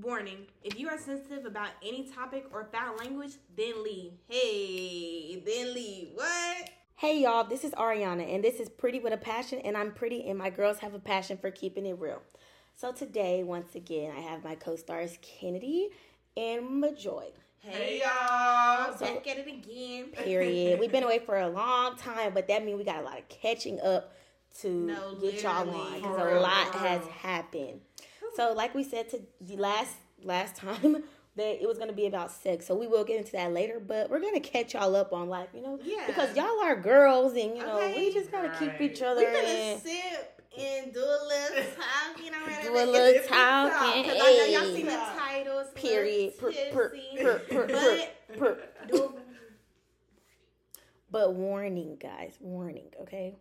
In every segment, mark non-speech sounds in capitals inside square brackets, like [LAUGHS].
warning: if you are sensitive about any topic or foul language, then leave. Hey, then leave. What? Hey y'all, this is Ariana, and this is Pretty with a Passion, and I'm pretty, and my girls have a passion for keeping it real. So today, once again, I have my co-stars Kennedy and Majoy. Hey, y'all. Back at it again. [LAUGHS] Period. We've been away for a long time, but that means we got a lot of catching up to No, get y'all literally. on because a lot has happened. So, like we said to the last last time, [LAUGHS] that it was gonna be about sex. So we will get into that later, but we're gonna catch y'all up on life, you know, Yeah. because y'all are girls, and you know we just gotta keep each other We're gonna in. sip and do a little talk, you know. [LAUGHS] Do a little talking, 'cause I know y'all seen the titles. Period. Per, per, Tipsy, per, per, per, but per. do [LAUGHS] But warning, guys, warning, okay?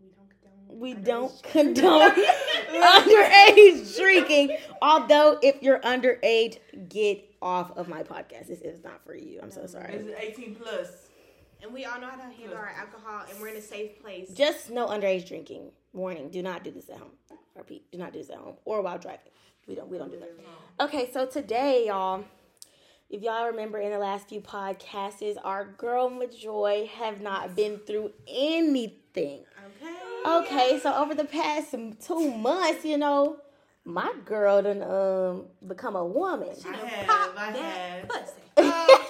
We don't condone. We don't [LAUGHS] condone [LAUGHS] underage drinking. Although, if you're underage, get off of my podcast. This is not for you. I'm so sorry. This sorry. is 18 plus. And we all know how to handle our alcohol, and we're in a safe place. Just no underage drinking. Warning: Do not do this at home. Repeat: Do not do this at home or while driving. We don't. We don't do that. Okay, so today, y'all, if y'all remember in the last few podcasts, our girl Majoy have not been through anything. Okay. Okay, so over the past two months, you know, my girl done um become a woman. I have, Pop I that have. pussy. Okay.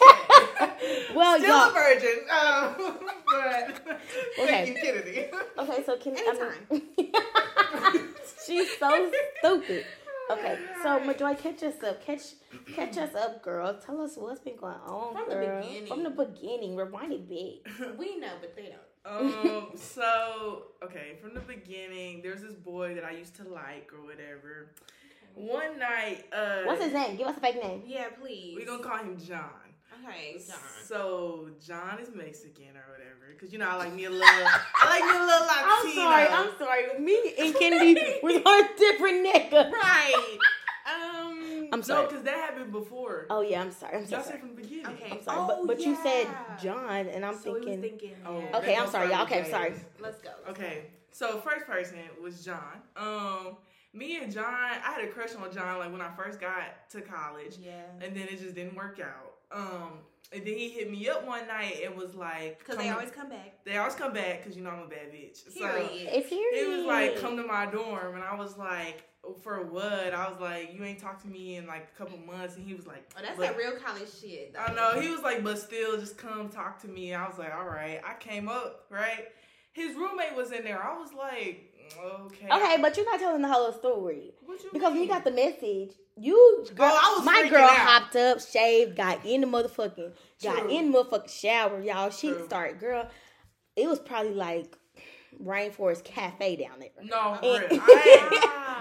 [LAUGHS] Well, Still a y'all. virgin. Um, [LAUGHS] but Okay. [LAUGHS] thank you, Kennedy. Okay, so can Anytime. She's so stupid. Okay, so Majoy, catch us up. Catch catch us up, girl. Tell us what's been going on, From the beginning. From the beginning. Rewind it back. we know, but they don't. Um, [LAUGHS] so okay, from the beginning, there's this boy that I used to like or whatever. One night, uh What's his name? Give us a fake name. Yeah, please. We're gonna call him John. Okay, John. So John is Mexican or whatever, cause you know I like me a little, I like me a little Latino. [LAUGHS] I'm sorry. I'm sorry. Me and Kennedy was [LAUGHS] on a different nigga. Right. I'm No, sorry. cause that happened before. Oh yeah, I'm sorry. I'm so Y'all sorry. said from the beginning. Okay. I'm sorry, Oh, but but you said. John, and I'm so thinking. thinking. Oh, yeah. Okay, I'm sorry. y'all. Okay, I'm sorry. Let's go. Okay, so first person was John. Um, me and John, I had a crush on John like when I first got to college, Yeah. and then it just didn't work out. Um, and then he hit me up one night and was like, Because they to- always come back. they always come back because you know I'm a bad bitch. So Period. It's here. he was like, come to my dorm, and I was like, for what? I was like, you ain't talked to me in like a couple months, and he was like, Oh, that's but- that real college shit. Though. I know. He was like, but still, just come talk to me. I was like, all right. I came up, right? His roommate was in there. I was like, okay. Okay, but you're not telling the whole story because when mean? you got the message, you oh, girl, I was my girl out. hopped up, shaved, got in the motherfucking, got in the motherfucking shower, y'all. She True. started, girl. It was probably like Rainforest Cafe down there. No, for And- real. [LAUGHS]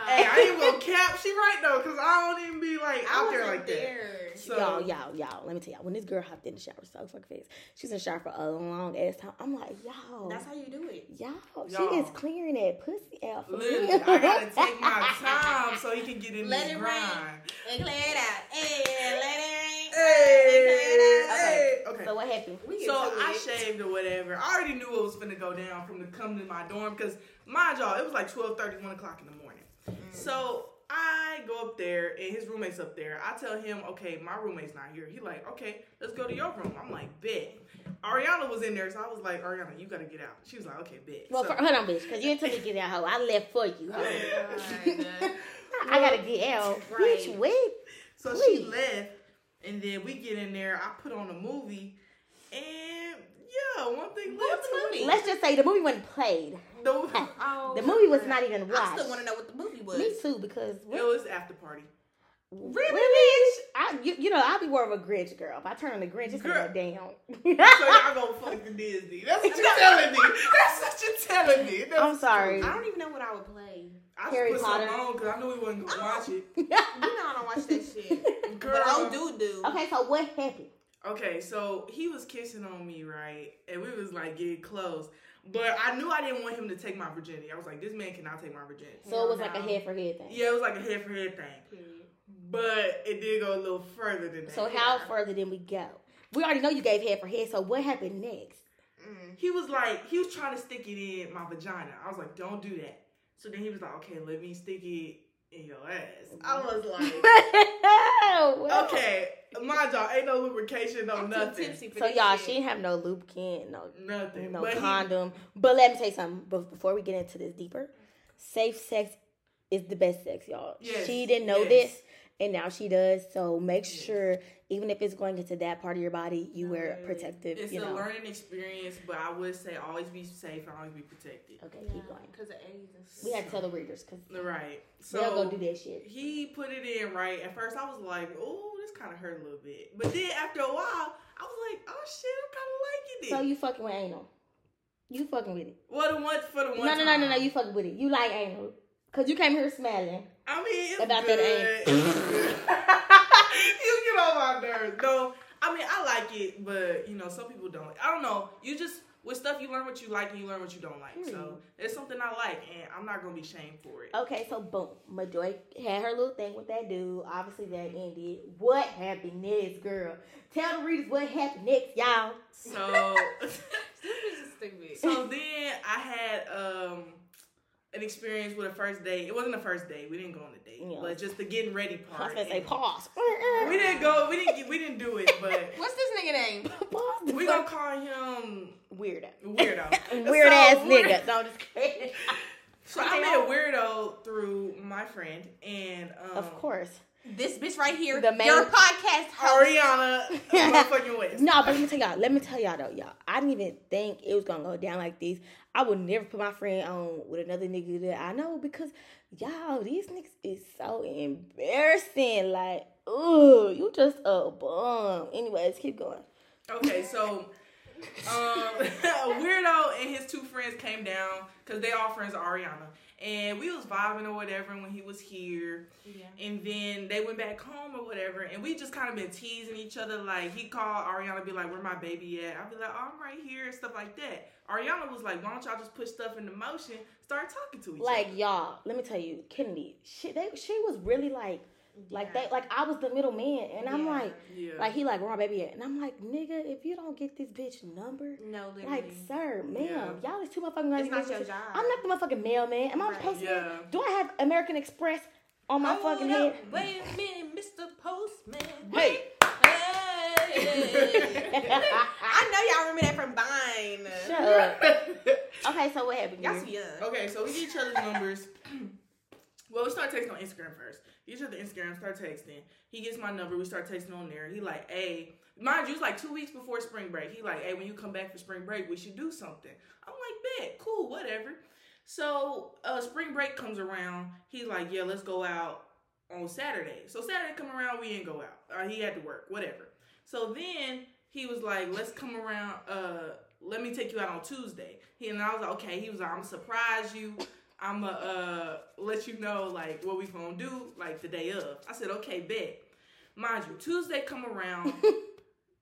I ain't, hey, I ain't gonna cap. She right though, cause I don't even be like I out there wasn't like that. So y'all, y'all, y'all. Let me tell y'all. When this girl hopped in the shower, so fucking fast. She was in the shower for a long ass time. I'm like, y'all, That's how you do it. y'all. She Y'all. is clearing that pussy out for literally, real. I gotta take my [LAUGHS] time so he can get in Let this it rain. grind. And clear it out. Hey, let So what happened? We So I shaved or whatever. I already knew what was finna go down from the come to my dorm because mind y'all, it was like 12 30, 1 o'clock in the morning. Mm. So I go up there and his roommate's up there. I tell him, okay, my roommate's not here. He like, okay, let's go to your room. I'm like, bet. Ariana was in there, so I was like, Ariana, you gotta get out. She was like, okay, bet. Well, so, for, hold on, bitch, because you didn't tell me to get out, hoe. I left for you, hoe. Oh [LAUGHS] God. I gotta get out. Right. Bitch, wait. so she left, and then we get in there. I put on a movie, and yeah, one thing What led was to the movie? Let's just say the movie wasn't played. The, [LAUGHS] Oh, The movie was not even watched. I still want to know what the movie was. Me too, because it was after party. Really, bitch. I, you, you know, I'll be more of a Grinch girl. If I turn on the Grinch, it's gonna go down. So y'all gonna fuck the Disney. That's what you're telling me. That's what you're telling me. That's I'm sorry. I don't even know what I would play. I Harry put Potter. something on because I knew we wasn't gonna watch it. [LAUGHS] You know I don't watch that shit. [LAUGHS] Girl. But oh, do do. okay, so what happened? Okay, so he was kissing on me, right? And we was like getting close. But I knew I didn't want him to take my virginity. I was like, this man cannot take my virginity. So it was like a head for head thing. Yeah, it was like a head for head thing. Period. But it did go a little further than that. So how further did we go? We already know you gave head for head. So what happened next? Mm. He was like, he was trying to stick it in my vagina. I was like, don't do that. So then he was like, okay, let me stick it in your ass. I was [LAUGHS] like, Well, okay, my dog ain't no lubrication, no I'm nothing, So y'all, shit. she didn't have no lubricant, no nothing. no but he- condom. But let me tell you something. But before we get into this deeper, safe sex is the best sex, y'all. Yes, she didn't know yes. this, and now she does. So make Yes. sure, even if it's going into that part of your body, you wear Right. protective. It's you a know. learning experience, but I would say always be safe and always be protected. Okay, Yeah, keep going. Because of AIDS. We had to tell the readers because Right. So they'll go do that shit. he put it in right. At first, I was like, "Oh, this kind of hurt a little bit," but then after a while, I was like, "Oh shit, I'm kind of liking it." So you fucking with anal. You fucking with it. well, the one for the one. No, no, no, no, no. You fucking with it. You like anal. Cause you came here smelling. I mean, it's About good. that [LAUGHS] you get on my nerves. No, I mean I like it, but you know some people don't. I don't know. You just with stuff you learn what you like and you learn what you don't like. So it's something I like, and I'm not gonna be shamed for it. Okay, so boom. Majoy had her little thing with that dude. Obviously that ended. What happened next, girl? Tell the readers what happened next, y'all. So [LAUGHS] This is stupid. so then I had um an experience with a first date. It wasn't a first date. We didn't go on a date, Yeah. but just the getting ready part. I part. was gonna say pause. We didn't go. We didn't. get- We didn't do it, but [LAUGHS] What's this nigga name? [LAUGHS] Pause. we fuck- gonna call him weirdo. weirdo. [LAUGHS] Weird So, ass nigga. No, I'm just kidding. So I met a weirdo through my friend and um, Of course. This bitch right here. The main- Your podcast host. Ariana motherfucking West. No, but let me tell y'all. Let me tell y'all though, y'all. I didn't even think it was gonna go down like this. I would never put my friend on with another nigga that I know because y'all, these niggas is so embarrassing. Like, ooh, you just a bum. Anyways, keep going. Okay, so um, [LAUGHS] a weirdo and his two friends came down because they all friends of Ariana, and we was vibing or whatever when he was here. Yeah. And then they went back home or whatever, and we just kind of been teasing each other. Like he called Ariana, be like, "Where my baby at?" I'd be like, "Oh, I'm right here," and stuff like that. Ariana was like, "Why don't y'all just put stuff into motion, start talking to each Like other?" Like y'all, let me tell you, Kennedy, she they she was really like like Yeah. they like I was the middle man and I'm Yeah. like Yeah, like he like where my baby at? And I'm like, nigga, if you don't get this bitch number, No, literally. like sir, ma'am, Yeah. y'all is too motherfucking It's not your job. I'm not the motherfucking mailman. Am I Right. supposed to Yeah. Do I have American Express on my Hold fucking up. head? Wait a minute, Mr. Postman. Hey. Hey. [LAUGHS] I know y'all remember that from Vine. Shut up. [LAUGHS] Okay, so what happened? Y'all girl? too young. Okay, so we get each other's numbers. [CLEARS THROAT] well, we start texting on Instagram first. Each other Instagram, start texting. He gets my number, we start texting on there. He like, hey, mind you, it's like two weeks before spring break. He like, hey, when you come back for spring break, we should do something. I'm like, bet, cool, whatever. So uh spring break comes around. He's like, yeah, let's go out on Saturday. So Saturday come around, we didn't go out. Uh, he had to work, whatever. So then he was like, let's come around. Uh, let me take you out on Tuesday. He and I was like, okay. He was like, I'm surprise you. I'm going to uh, let you know like what we gonna do like the day of. I said, okay, bet. Mind you, Tuesday come around. [LAUGHS]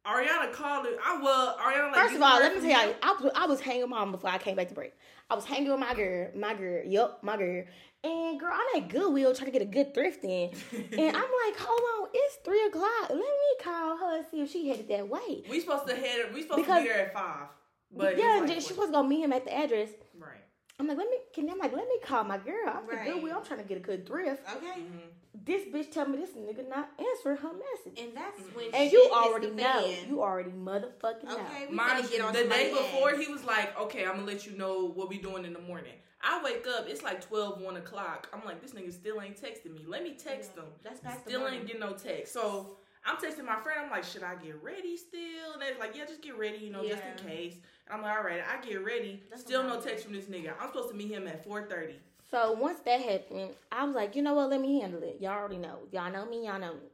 Ariana called it. I well, Ariana. Like, First of all, let me tell you, I was, I was hanging with mom before I came back to break. I was hanging with my girl, my girl, yup, my girl. And girl, I'm at Goodwill trying to get a good thrift in. [LAUGHS] And I'm like, hold on, it's three o'clock. Let me call her and see if she headed that way. we supposed to head. We supposed Because- to be there at five. But yeah, like, she was gonna meet him at the address. right. I'm like, let me can I'm like, let me call my girl. I'm Right. at Goodwill, I'm trying to get a good thrift. Okay. Mhm. This bitch tell me this nigga not answering her message. And that's when And shit you hits already the know. fan. You already motherfucking know. Okay, we Mind gotta you, get on the day somebody's before ass. he was like, okay, I'm gonna let you know what we doing in the morning. I wake up, it's like 12, 1 o'clock. I'm like, this nigga still ain't texting me. Let me text Yeah, him. That's past the Still morning. ain't getting no text. So I'm texting my friend. I'm like, should I get ready still? And they're like, yeah, just get ready, you know, just in case. And I'm like, all right, I get ready. That's still no text from this nigga. I'm supposed to meet him at 4:30. So once that happened, I was like, you know what? Let me handle it. Y'all already know. Y'all know me. Y'all know me.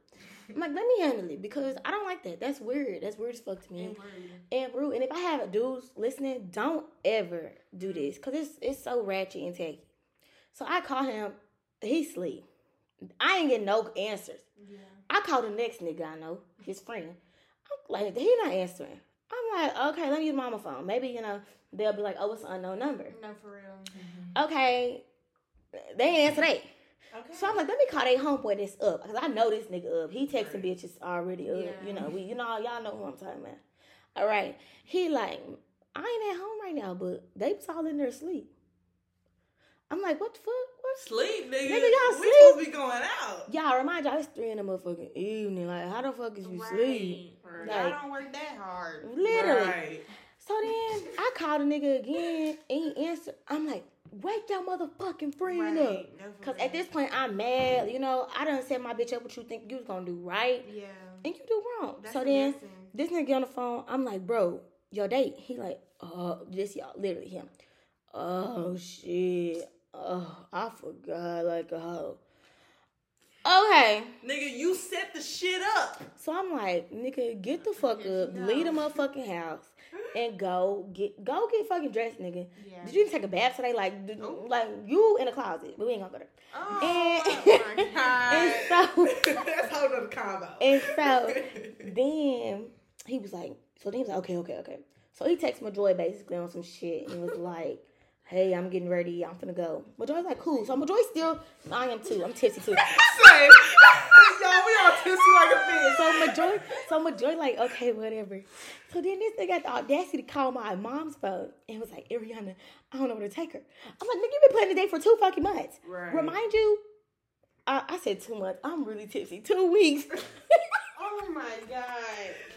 I'm like, let me handle it because I don't like that. That's weird. That's weird as fuck to me. And rude. And rude. And if I have dudes listening, don't ever do mm-hmm. this because it's it's so ratchet and tacky. So I call him. He sleep. I ain't getting no answers. Yeah. I call the next nigga I know, his friend. I'm like, he not answering. I'm like, okay, let me use mama phone. Maybe you know they'll be like, oh, it's an unknown number. No, for real. Mm-hmm. Okay, they ain't answer that. Okay. So I'm like, let me call they homeboy this up because I know this nigga up. He texting Right. bitches already up. Yeah. You know, we, you know, y'all know who I'm talking about. All right, he like, I ain't at home right now, but they was all in there asleep. I'm like, what the fuck? What? Sleep, nigga. Nigga, y'all we supposed to be going out. Y'all remind y'all it's three in the motherfucking evening. Like, how the fuck is you sleep? Right. I don't work that hard. Literally. Right. So then I called a nigga again and he answered. I'm like, wake your motherfucking friend up. Right. That's Cause at this point I'm mad. You know, I done set my bitch up what you think you was gonna do right. yeah. And you do wrong. That's so then lesson. this nigga get on the phone. I'm like, bro, your date. He like, uh, this y'all, literally him. Oh shit. Oh, I forgot like a hoe. Okay. Nigga, you set the shit up. So I'm like, nigga, get the fuck up, leave the motherfucking house, and go get go get fucking dressed, nigga. Yeah. Did you even take a bath today? Like, d- like you in the closet, but we ain't gonna go there. Oh, And- my [LAUGHS] God. And so, [LAUGHS] That's how the combo. and so, [LAUGHS] then he was like, so then he was like, okay, okay, okay. So he texted Majoy basically on some shit and was like, hey, I'm getting ready, I'm finna go. Majoy's like, cool. So Majoy still, I am too, I'm tipsy too. [LAUGHS] Say, y'all, we all tipsy like a fish. So Majoy, so Majoy like, okay, whatever. So then this nigga got the audacity to call my mom's phone and was like, Ariana, I don't know where to take her. I'm like, nigga, you've been planning the day for two fucking months. Right. Remind you, I, I said two months. I'm really tipsy. Two weeks. [LAUGHS] Oh my god.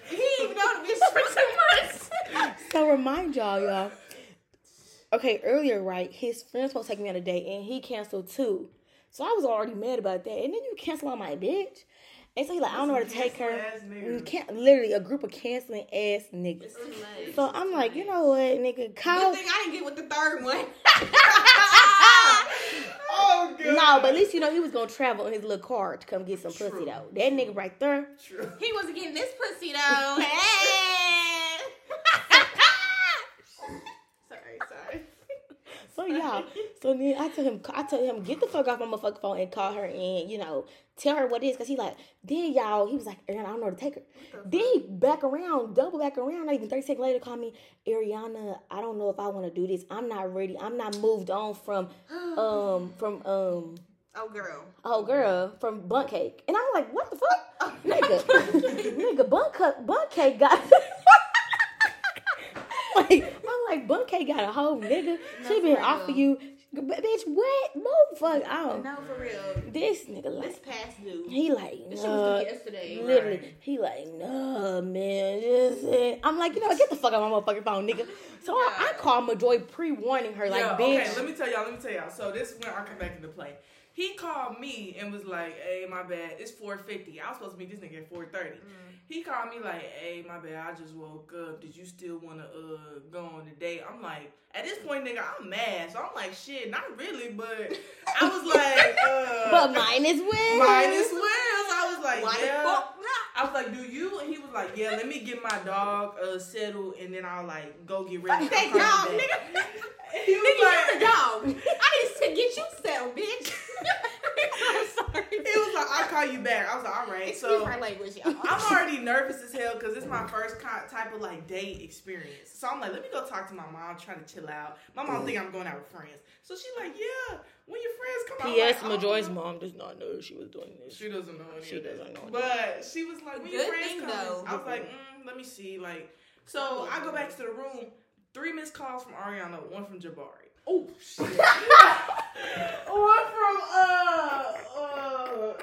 He even know bitch for two months. [LAUGHS] so remind y'all, y'all. Okay, earlier, right, his friend's supposed to take me on a date and he canceled too. So I was already mad about that. And then you cancel on my bitch. And so he like, I don't know where to take her. Canceling-ass niggas. Mm, Can't, literally a group of canceling ass niggas. It's too much. So I'm like, you know what, nigga, call. Good thing I didn't get with the third one. [LAUGHS] Oh, God. No, but at least you know he was gonna travel in his little car to come get some pussy though. That nigga right there. True. he wasn't getting this pussy though. [LAUGHS] Hey. [LAUGHS] sorry, sorry. So y'all, [LAUGHS] so then I tell him, I tell him, get the fuck off my motherfucking phone and call her and you know tell her what it is, cause he like, then y'all, he was like, Ariana, I don't know where to take her. Then he back around, double back around, not even thirty seconds later, call me, Ariana, I don't know if I want to do this. I'm not ready. I'm not moved on from, [GASPS] um, from um. Oh girl. Oh girl, from Bunk Cake. And I'm like, what the fuck? [LAUGHS] nigga, [LAUGHS] nigga, Bunk, Bunk Cake got like like Cake got a whole nigga. [LAUGHS] she been off of you. Bitch, what? Move fuck out. No, for real. This nigga This past due. he like This shit was yesterday. Literally, Right. he like, nah, man, just it. I'm like, you know, what, get the fuck out of my motherfucking phone, nigga. So I, I call Majoy pre-warning her, like, Yo, bitch. okay, let me tell y'all, let me tell y'all. So this is when I come back into play. He called me and was like, hey, my bad, it's 450. I was supposed to meet this nigga at 430. He called me like, hey, my bad, I just woke up. Did you still want to uh go on the date? I'm like, at this point, nigga, I'm mad. So I'm like, shit, not really, but I was [LAUGHS] like, uh. but mine is win. Minus Wells. I was like, Why the yeah. fuck? I was like, do you? And he was like, yeah, let me get my dog uh, settled and then I'll like go get ready. Fuck that dog, nigga. [LAUGHS] back. He was Nigga, like, you're the dog. I didn't say get you settled, bitch. I'm sorry. He was like, I'll call you back. I was like, all right. Excuse So my language, y'all. I'm already nervous as hell because it's my first ki- type of like date experience. So I'm like, let me go talk to my mom, try to chill out. My mom think I'm going out with friends. So she's like, yeah, when your friends come out. P.S. I'm like, Majoy's "Oh." mom does not know she was doing this. She doesn't know She doesn't know But she was like, when your Good friends thing, come, though. I was like, mm, let me see. Like, so I go back to the room. Three missed calls from Ariana, one from Jabari. Oh shit. [LAUGHS] one from uh uh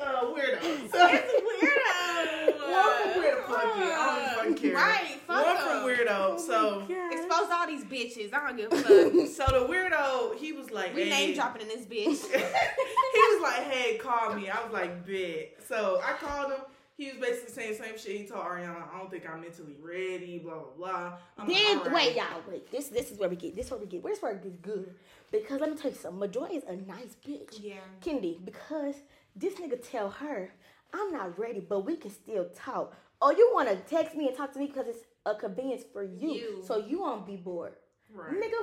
uh weirdo. So, it's weirdo. One from weirdo. Fuck it. I don't fucking care. Right, fuck One from them. weirdo. Oh so. Expose all these bitches. I don't give a [LAUGHS] fuck. So the weirdo, he was like, we hey. name dropping in this [LAUGHS] bitch. he was like, "Hey, call me." I was like, "Bet." So I called him. He was basically saying the same shit. He told Ariana, "I don't think I'm mentally ready." Blah blah blah. I'm like, Then "All right." wait, y'all, wait. This this is where we get. This is where we get. Where's where it gets good? Because let me tell you something. Majoy is a nice bitch. Yeah. Kendi, because this nigga tell her, I'm not ready, but we can still talk. Oh, you want to text me and talk to me because it's a convenience for you, You. so you won't be bored. Right. Nigga,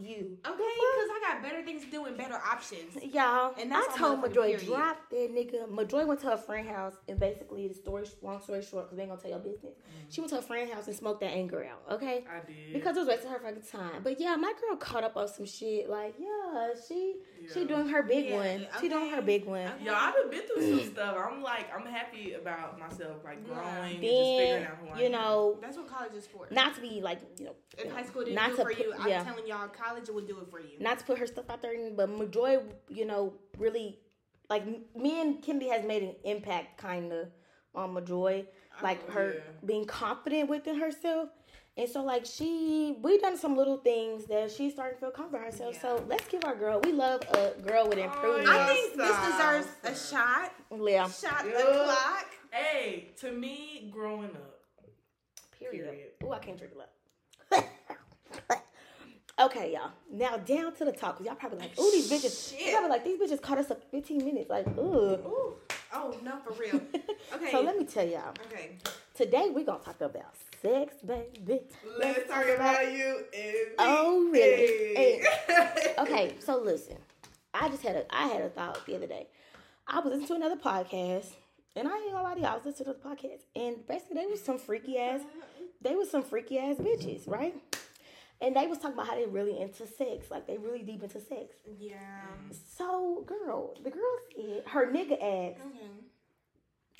you. Okay, because I got better things to do and better options. Y'all, And that's I told motherfucking Majoy, drop that nigga. Majoy went to her friend house, and basically, the story, long story short, because we ain't gonna tell your business. Mm-hmm. She went to her friend house and smoked that anger out, okay? I did. Because it was wasting her fucking time. But yeah, my girl caught up on some shit. Like, yeah, she she doing her big Yeah, one. She doing her big one. Okay. Yo, I've been through some stuff. I'm like, I'm happy about myself, like Yeah. growing and just figuring out who I you am. know, That's what college is for. not to be like you know, in you know, high school didn't not do to for you. I'm yeah. telling y'all, college, it would do it for you. not to put her stuff out there, but Majoy, you know, really like me and Kennedy has made an impact kind of on Majoy, like Oh, her yeah. being confident within herself. And so, like she, we done some little things that she's starting to feel comfortable in herself. So let's give our girl. We love a girl with oh, improvement. I think this deserves a shot. yeah. Shot the Yeah. clock. Hey, to me, growing up. Period. Period. Oh, I can't drink a lot. Okay, y'all. Now down to the talk. Cause y'all probably like, ooh, these bitches. Shit. Y'all probably like these bitches caught us up 15 minutes. Like, ooh. Ooh. Oh no, for real. [LAUGHS] Okay. So let me tell y'all. Okay. Today we're gonna talk about sex, baby. Let's talk about you and me. Oh, really? Hey. [LAUGHS] Okay, so listen. I just had a I had a thought the other day. I was listening to another podcast, and I ain't gonna lie to y'all, I was listening to the podcast, and basically they was some freaky ass, uh-huh. they was some freaky ass bitches, right? And they was talking about how they really into sex, like they really deep into sex. Yeah. So, girl, the girl said her nigga asked, Okay.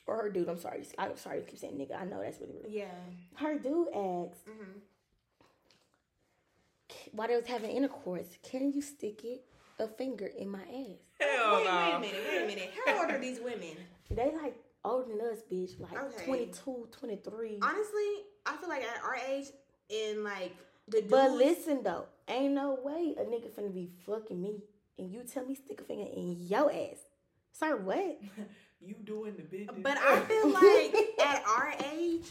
or her dude. I'm sorry, I'm sorry to keep saying nigga. I know that's really really. Yeah. Her dude asked, Mhm. while they was having intercourse, can you stick it a finger in my ass? Hell wait, no. wait a minute. Wait a minute. How old are these women? They like older than us, bitch. Like Okay. 22, 23. Honestly, I feel like at our age, in like the But listen though, ain't no way a nigga finna be fucking me and you tell me stick a finger in your ass. Sir, what? [LAUGHS] You doing the big. But I feel [LAUGHS] like at our age,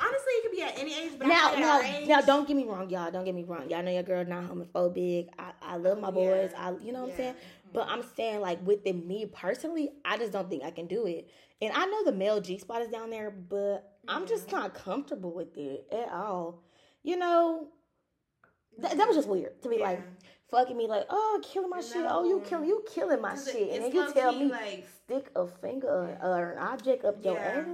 honestly, it could be at any age. But I now, feel now, at our age, now, don't get me wrong, y'all. Don't get me wrong. Y'all know your girl not homophobic. I, I love my boys. Yeah. I, you know what I'm saying. But I'm saying like within me personally, I just don't think I can do it. And I know the male G spot is down there, but I'm just not comfortable with it at all. You know, that, that was just weird to be like fucking me like, oh, killing my shit. Oh, you No. killing you killing my shit, and then you tell me like stick a finger or, an object up your ass.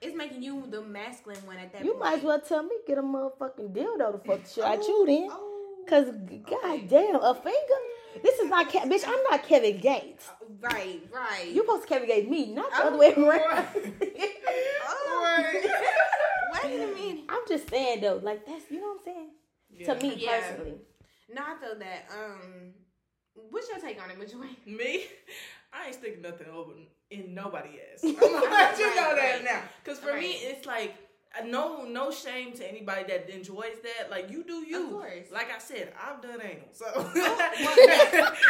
it's making you the masculine one at that You point. might as well tell me get a motherfucking dildo to fuck the shit out you oh, then. Oh. Cause god damn, a finger. This is not Ke- bitch. I'm not Kevin Gates. Uh, right, right. You supposed to Kevin Gates me, not the Oh, other way around. Oh. [LAUGHS] [LAUGHS] Wait a minute. I'm just saying though, like that's you know what I'm saying. Yeah. To me Yeah. personally, No, I feel that. Um, what's your take on it, Majoy? Me, I ain't sticking nothing over in nobody ass. [LAUGHS] I'm gonna let you know that Right, now. Cause for me, it's like uh, no no shame to anybody that enjoys that. Like you do you. Of course. Like I said, I've done anal, so. [LAUGHS]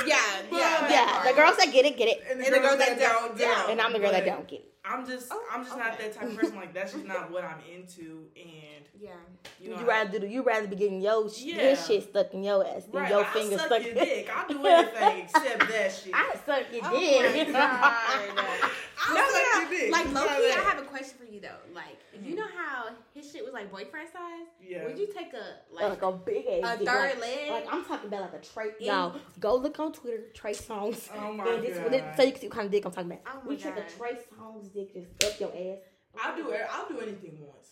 Yeah, But- yeah, yeah. [LAUGHS] The girls that get it, get it, And the, And the girls, girls that, that don't, don't. don't. and I'm the girl that don't get it. I'm just, Oh, I'm just not that type of person. Like that's just not [LAUGHS] what I'm into, and Yeah. you You, know, I- rather do you rather be getting your sh Yeah. his shit stuck in your ass than right? your like, finger I suck stuck your in dick. I'll do [LAUGHS] anything except that shit. I suck your Oh dick. my [LAUGHS] God. I'll No, suck no, your dick. like You low know key, I have a question for you though. Like, you mm. know how his shit was like boyfriend size? Yeah. Would you take a like like a big ass a dick, third like, leg? Like I'm talking about like a Trey. In- Y'all go look on Twitter, Trey Songz. Oh my and this, God. this- so you can see what kind of dick I'm talking about. Oh my we take God. a Trey Songz dick just up your ass. I'll do, I'll do anything once.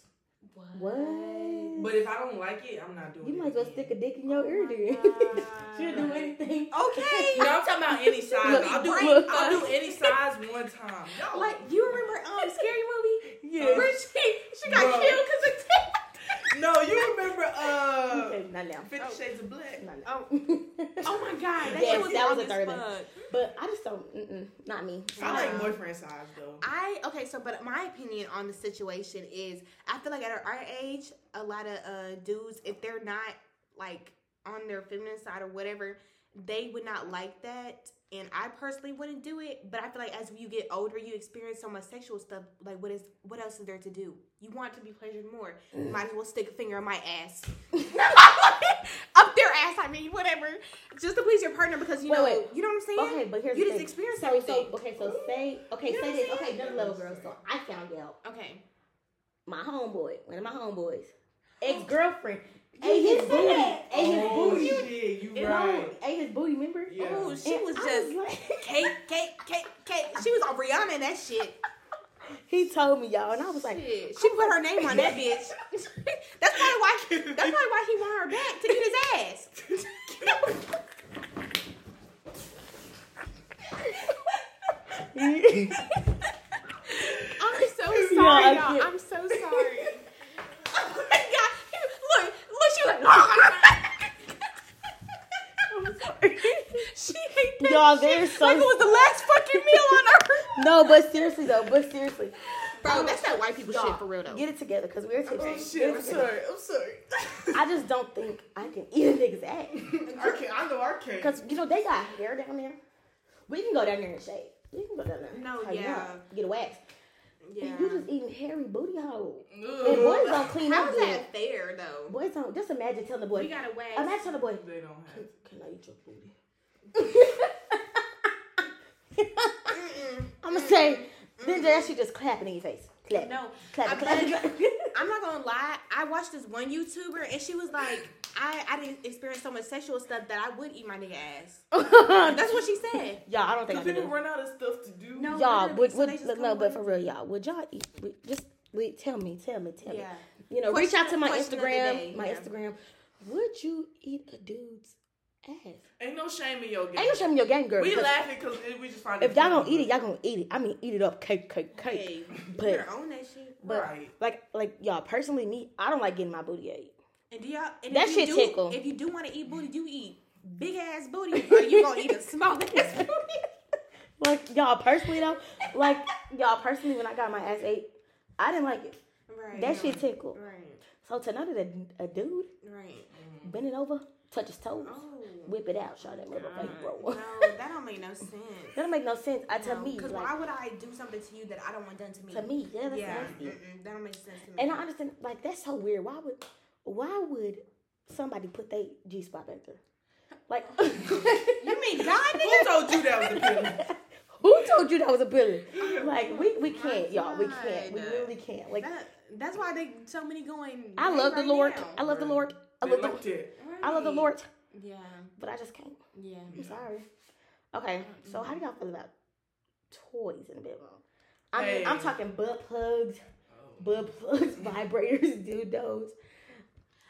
What? But if I don't like it, I'm not doing it. You it. might as well stick a dick in your Oh ear my then. God. She'll do anything. [LAUGHS] Okay. No, I'm talking about any size. Look, I'll do, look. I'll do any size one time. Y'all, Like, you remember um scary movie? Yeah. Where she she got Bro. killed because of no, you remember uh, Okay, not now. Fifty Shades of Black? Not now. Oh. [LAUGHS] Oh my god, that Yes, was that was a third one. But I just don't. Mm-mm, not me. I like Wow. boyfriend size though. I okay, so but my opinion on the situation is I feel like at our, our age, a lot of uh dudes, if they're not like on their feminine side or whatever, they would not like that. And I personally wouldn't do it, but I feel like as you get older, you experience so much sexual stuff. Like, what is what else is there to do? You want to be pleasured more. You might as well stick a finger in my ass, [LAUGHS] up their ass. I mean, whatever, just to please your partner because you Wait, know, wait. you know what I'm saying. Okay, but here's you the just thing. experienced so, everything. so okay, so say okay, You know say this. I'm Okay, saying? another level, girl. So I found out okay. my homeboy, one of my homeboys, oh. ex girlfriend, ate his booty, that. ate his oh booty, shit, you and right. ate his booty. Remember? Yeah. Oh, she was I just like- [LAUGHS] cake, cake, cake, cake. She was on Rihanna and that shit. he told me y'all, and I was like, Shit. She put her name on that bitch. that's probably why. That's probably why he want her back to eat his ass. [LAUGHS] I'm so sorry, y'all. I'm so sorry she ate that Y'all, they're so like it was the last fucking meal on earth. [LAUGHS] no, but seriously though, but seriously. Bro, um, that's that white people shit for real though. Get it together, cause we're taking. Oh shit, I'm sorry, I'm sorry. [LAUGHS] I just don't think I can eat a nigga's ass. okay, I know I can. Cause you know they got hair down there. We can go down there and shave. We can go down there. No, yeah. Get a wax. Yeah. And you just eating hairy booty hole. And boys don't clean How up is good. that fair though? Boys don't. Just imagine telling the boy. We got a wax. Imagine telling the boy, They don't have. can I eat your booty? I'm gonna say, then that shit just clapping in your face. Clap. No, Clap, clap, clap. I'm not gonna lie. I watched this one YouTuber and she was like, I, I didn't experience so much sexual stuff that I would eat my nigga ass. [LAUGHS] That's what she said. y'all, I don't think I Because can do run out of stuff to do. No. Y'all, literally, would, so would, look, no, but for real, y'all, would y'all eat, would, just, wait, tell me, tell me, tell me. Yeah. You know, reach out to my Question of the Instagram, day, my yeah. Instagram. Would you eat a dude's ass? Ain't no shame in your game. Ain't no shame in your game, girl. We laughing because we just find If it y'all funny. gonna eat it, y'all gonna eat it. I mean, eat it up, cake, cake, cake. Hey, But- you better own that shit. But Right. like, like y'all personally, me, I don't like getting my booty ate. And do y'all? And That if you shit do, tickle. If you do want to eat booty, you eat big ass booty, or you gonna eat a [LAUGHS] small ass booty. Like y'all personally though, like y'all personally, when I got my ass ate, I didn't like it. Right. That shit tickled. Right. So to know that a, a dude Right. bend it over, touch his toes, Oh. whip it out, show that motherfucker, No, bro. No, that don't make no [LAUGHS] sense. That don't make no sense. I to me, Because like, why would I do something to you that I don't want done to me? to me, yeah, that's yeah, nasty. mm-mm, that don't make sense to me. And I understand, like that's so weird. Why would, why would somebody put their G spot back there? Like, [LAUGHS] you mean God, [LAUGHS] Who told you that was a pillar? who told you that was a pillar? Like, we we can't, My y'all. We can't. We really can't. Like, That, that's why they so many going. I love the Lord. now. I love the Lord. I They love the, it. I love the Lord, Yeah, but I just can't. yeah. I'm sorry. Okay, so how do y'all feel about toys in the bedroom? I mean, I'm talking butt plugs, oh. butt plugs, [LAUGHS] vibrators, dildos.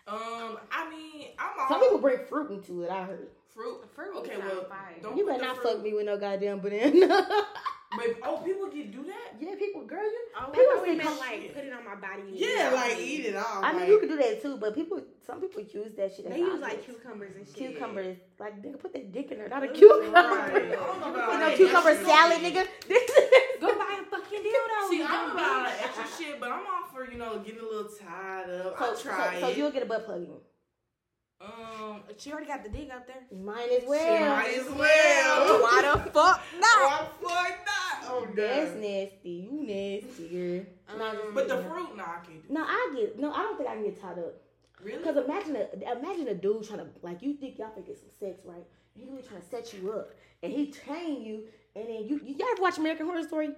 Um, I mean, I'm all Some people bring fruit into it. I heard. fruit. Fruit Okay, well, don't You better not fruit- fuck me with no goddamn banana. [LAUGHS] But, oh, people get do that. yeah, people, girl, you. Oh, People I thought we think meant I'm- like put it on my body. and Yeah, it like eat it all. I mean, you can do that too, but people, some people use that shit. They use like cucumbers and shit. cucumbers. Like, nigga, put that dick in there, not a cucumber. I don't know You about know, cucumber salad, nigga. [LAUGHS] Go buy a fucking dildo. See, you I'm dumb about bitch. extra shit, but I'm all you know getting a little tied up. So, I'll try so, so you'll get a butt plug in. um, She already got the dig out there. Might as well. shit, might as well. Why the [LAUGHS] fuck not? Why the fuck not? Oh, That's nasty. You nasty, girl. No, I'm Um, But the fruit, nah, I can't do. No, I get. No, I don't think I can get tied up. Really? Because imagine a imagine a dude trying to like you think y'all think get some sex, right? And he really trying to set you up, and he train you, and then you you ever watch American Horror Story?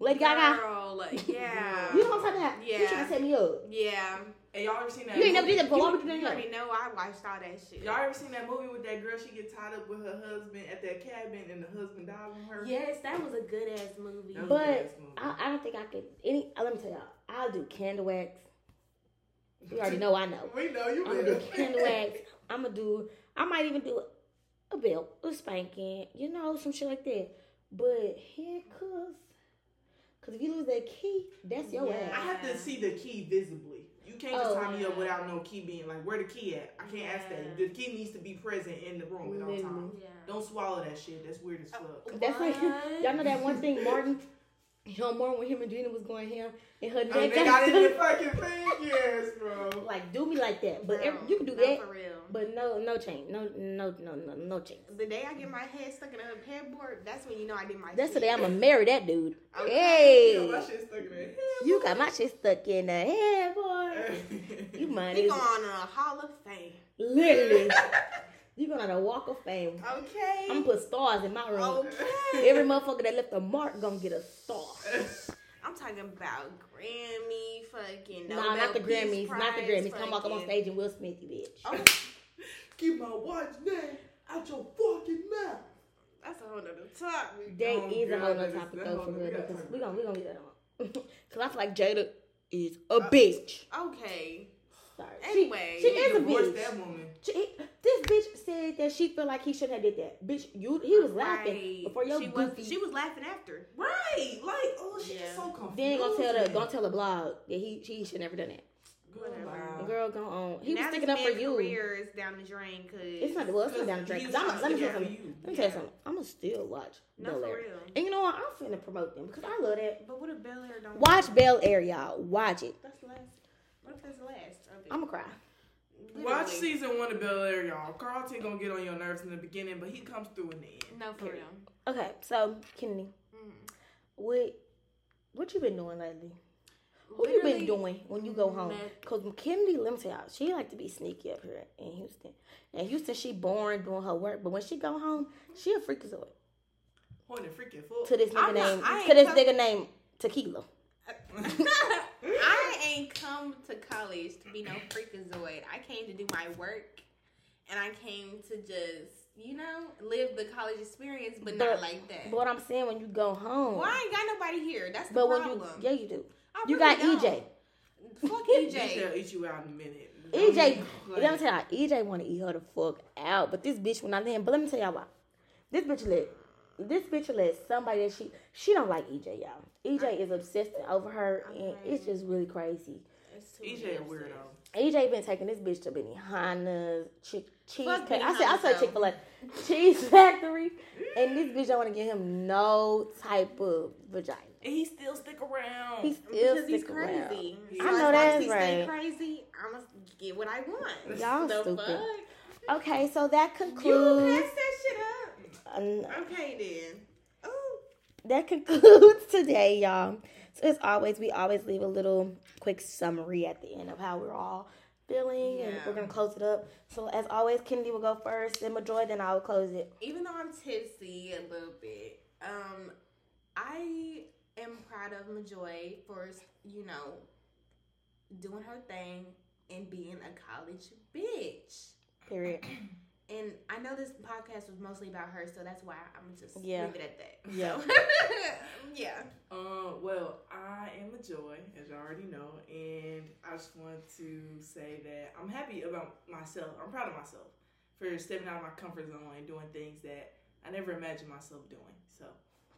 Lady Gaga. Girl, like, [LAUGHS] yeah. You know what I'm talking about? Yeah. You Yeah. trying to set me up? Yeah. Hey, y'all ever seen that? You ain't never movie? did that before. Why You, would you do you that? already know I watched all that shit. Y'all ever seen that movie with that girl? She get tied up with her husband at that cabin, and the husband dies on her. Yes, that was a good ass movie. That was But a movie. I, I don't think I could. Any. uh, Let me tell y'all. I'll do candle wax. You already know I know. We know you I'm gonna do candle wax. I'm gonna do. I might even do a belt, a spanking, you know, some shit like that. But handcuffs, cause if you lose that key, that's your Yeah. I have to see the key visibly. You can't just Oh. tie me up without no key being like, where the key at? I can't ask that. The key needs to be present in the room at all times. Yeah. Don't swallow that shit. That's weird as oh, fuck. That's like [LAUGHS] y'all know that one thing, Martin. [LAUGHS] You know, Martin when him and Gina was going ham and her neck. Oh, they got it in the [LAUGHS] fucking thing, yes, bro. like do me like that, but Bro, every, you can do not that. for real. But no, no chain, no, no, no, no, no chain. The day I get my head stuck in a headboard, that's when you know I did my. That's the day I'ma marry that dude. Okay. Yo, my Hey, shit stuck in there. you got my shit stuck in the head, boy. You mind [LAUGHS] He is going on a Hall of Fame. literally. [LAUGHS] you going on a walk of fame. Okay. I'm gonna put stars in my room. okay. Every motherfucker that left a mark gonna get a star. [LAUGHS] I'm talking about Grammy, fucking. nah, not the Peace Grammys, not the Grammys. Come walk up on stage and Will Smith, you bitch. Oh, [LAUGHS] Keep my wife's name out your fucking mouth. that's a whole nother topic. That Oh, is a God, whole that nother topic though for real. Because we about gonna we gonna leave that on. [LAUGHS] Cause I feel like Jada is a bitch. Okay. Sorry. Anyway. she, she is a bitch. that woman. She, this bitch said that she felt like he shouldn't have did that. Bitch, you he was laughing before your she was, goofy. she was laughing after. Right. Like, oh, she's Yeah. so confused. then gonna tell the gonna tell the blog that he he should never done that. Whatever. Girl, go on. He now was sticking up for you. career is down the drain because It's not well, it's not down the drain. I'm, let me to tell you something. you. Let me tell you something. I'm gonna still watch no Bel for Air. real. And you know what? I'm finna promote them because I love that. But what if Bel Air don't Watch Bel Air, y'all. Watch it. That's last. What if that's the last? Of? I'm gonna cry. Watch season one of Bel Air, y'all. Carlton gonna get on your nerves in the beginning, but he comes through in the end. No, for real. Okay, so Kennedy, Mm. what what you been doing lately? What you been doing when you go home? nothing. Cause Kennedy, let me tell y'all, she like to be sneaky up here in Houston. In Houston, she boring doing her work, but when she go home, she a freakazoid. Holy freaking fool. To this nigga I'm not- named I ain't to this come- nigga name, Tequila. [LAUGHS] [LAUGHS] I ain't come to college to be no freakazoid. I came to do my work, and I came to just, you know, live the college experience, but, But- not like that. But what I'm saying, when you go home, well, I ain't got nobody here. That's the but when problem. you yeah you do, I you really got don't. EJ. Fuck EJ EJ. will eat you out in a minute. EJ, Don't even let me tell y'all, EJ want to eat her the fuck out, but this bitch will not let him. But let me tell y'all why. This bitch let this bitch let somebody that she she don't like EJ, y'all. EJ is obsessed over her, and it's just really crazy. It's too EJ a weirdo. EJ been taking this bitch to Benihana's, chick, cheese. Fuck I said I Benihana's, said. Chick Fil A, Cheese Factory, and this bitch don't want to give him no type of vagina. And he still stick around. He still Because he's stick around. crazy. I So know that's as he stay right. crazy, I must get what I want. Y'all the stupid. Fuck? Okay, so that concludes. You concludes. pass that shit up. um, Okay then. Oh. that concludes [LAUGHS] today, y'all. So as always, we always leave a little quick summary at the end of how we're all feeling, and we're gonna close it up. So as always, Kennedy will go first, then Majoy, then I will close it. even though I'm tipsy a little bit, um, I am proud of Majoy for you know doing her thing and being a college bitch. Period. [CLEARS THROAT] And I know this podcast was mostly about her, so that's why I'm just Yeah. leave it at that. Yeah. So, [LAUGHS] yeah. Uh, well, I am a joy, as you already know, and I just want to say that I'm happy about myself. I'm proud of myself for stepping out of my comfort zone and doing things that I never imagined myself doing. So,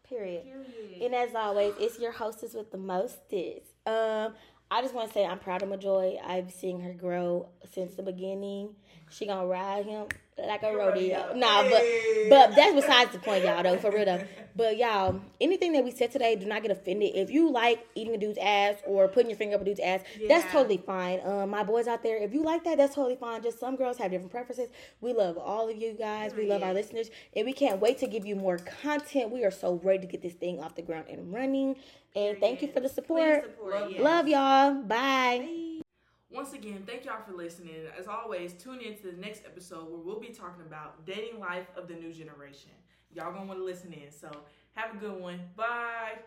Period. Period. And as always, it's your hostess with the mostest. Um, I just want to say I'm proud of Majoy. I've seen her grow since the beginning. She gonna ride him like a rodeo. Nah, but but that's besides the point, y'all. Though for real though. But y'all, anything that we said today, do not get offended. If you like eating a dude's ass or putting your finger up a dude's ass, that's totally fine. Um, my boys out there, if you like that, that's totally fine. Just some girls have different preferences. We love all of you guys. We love our listeners, and we can't wait to give you more content. We are so ready to get this thing off the ground and running. And thank you for the support. support. Love yes. Love y'all. Bye. Once again, thank y'all for listening. As always, tune in to the next episode where we'll be talking about dating life of the new generation. Y'all gonna want to listen in. So have a good one. Bye.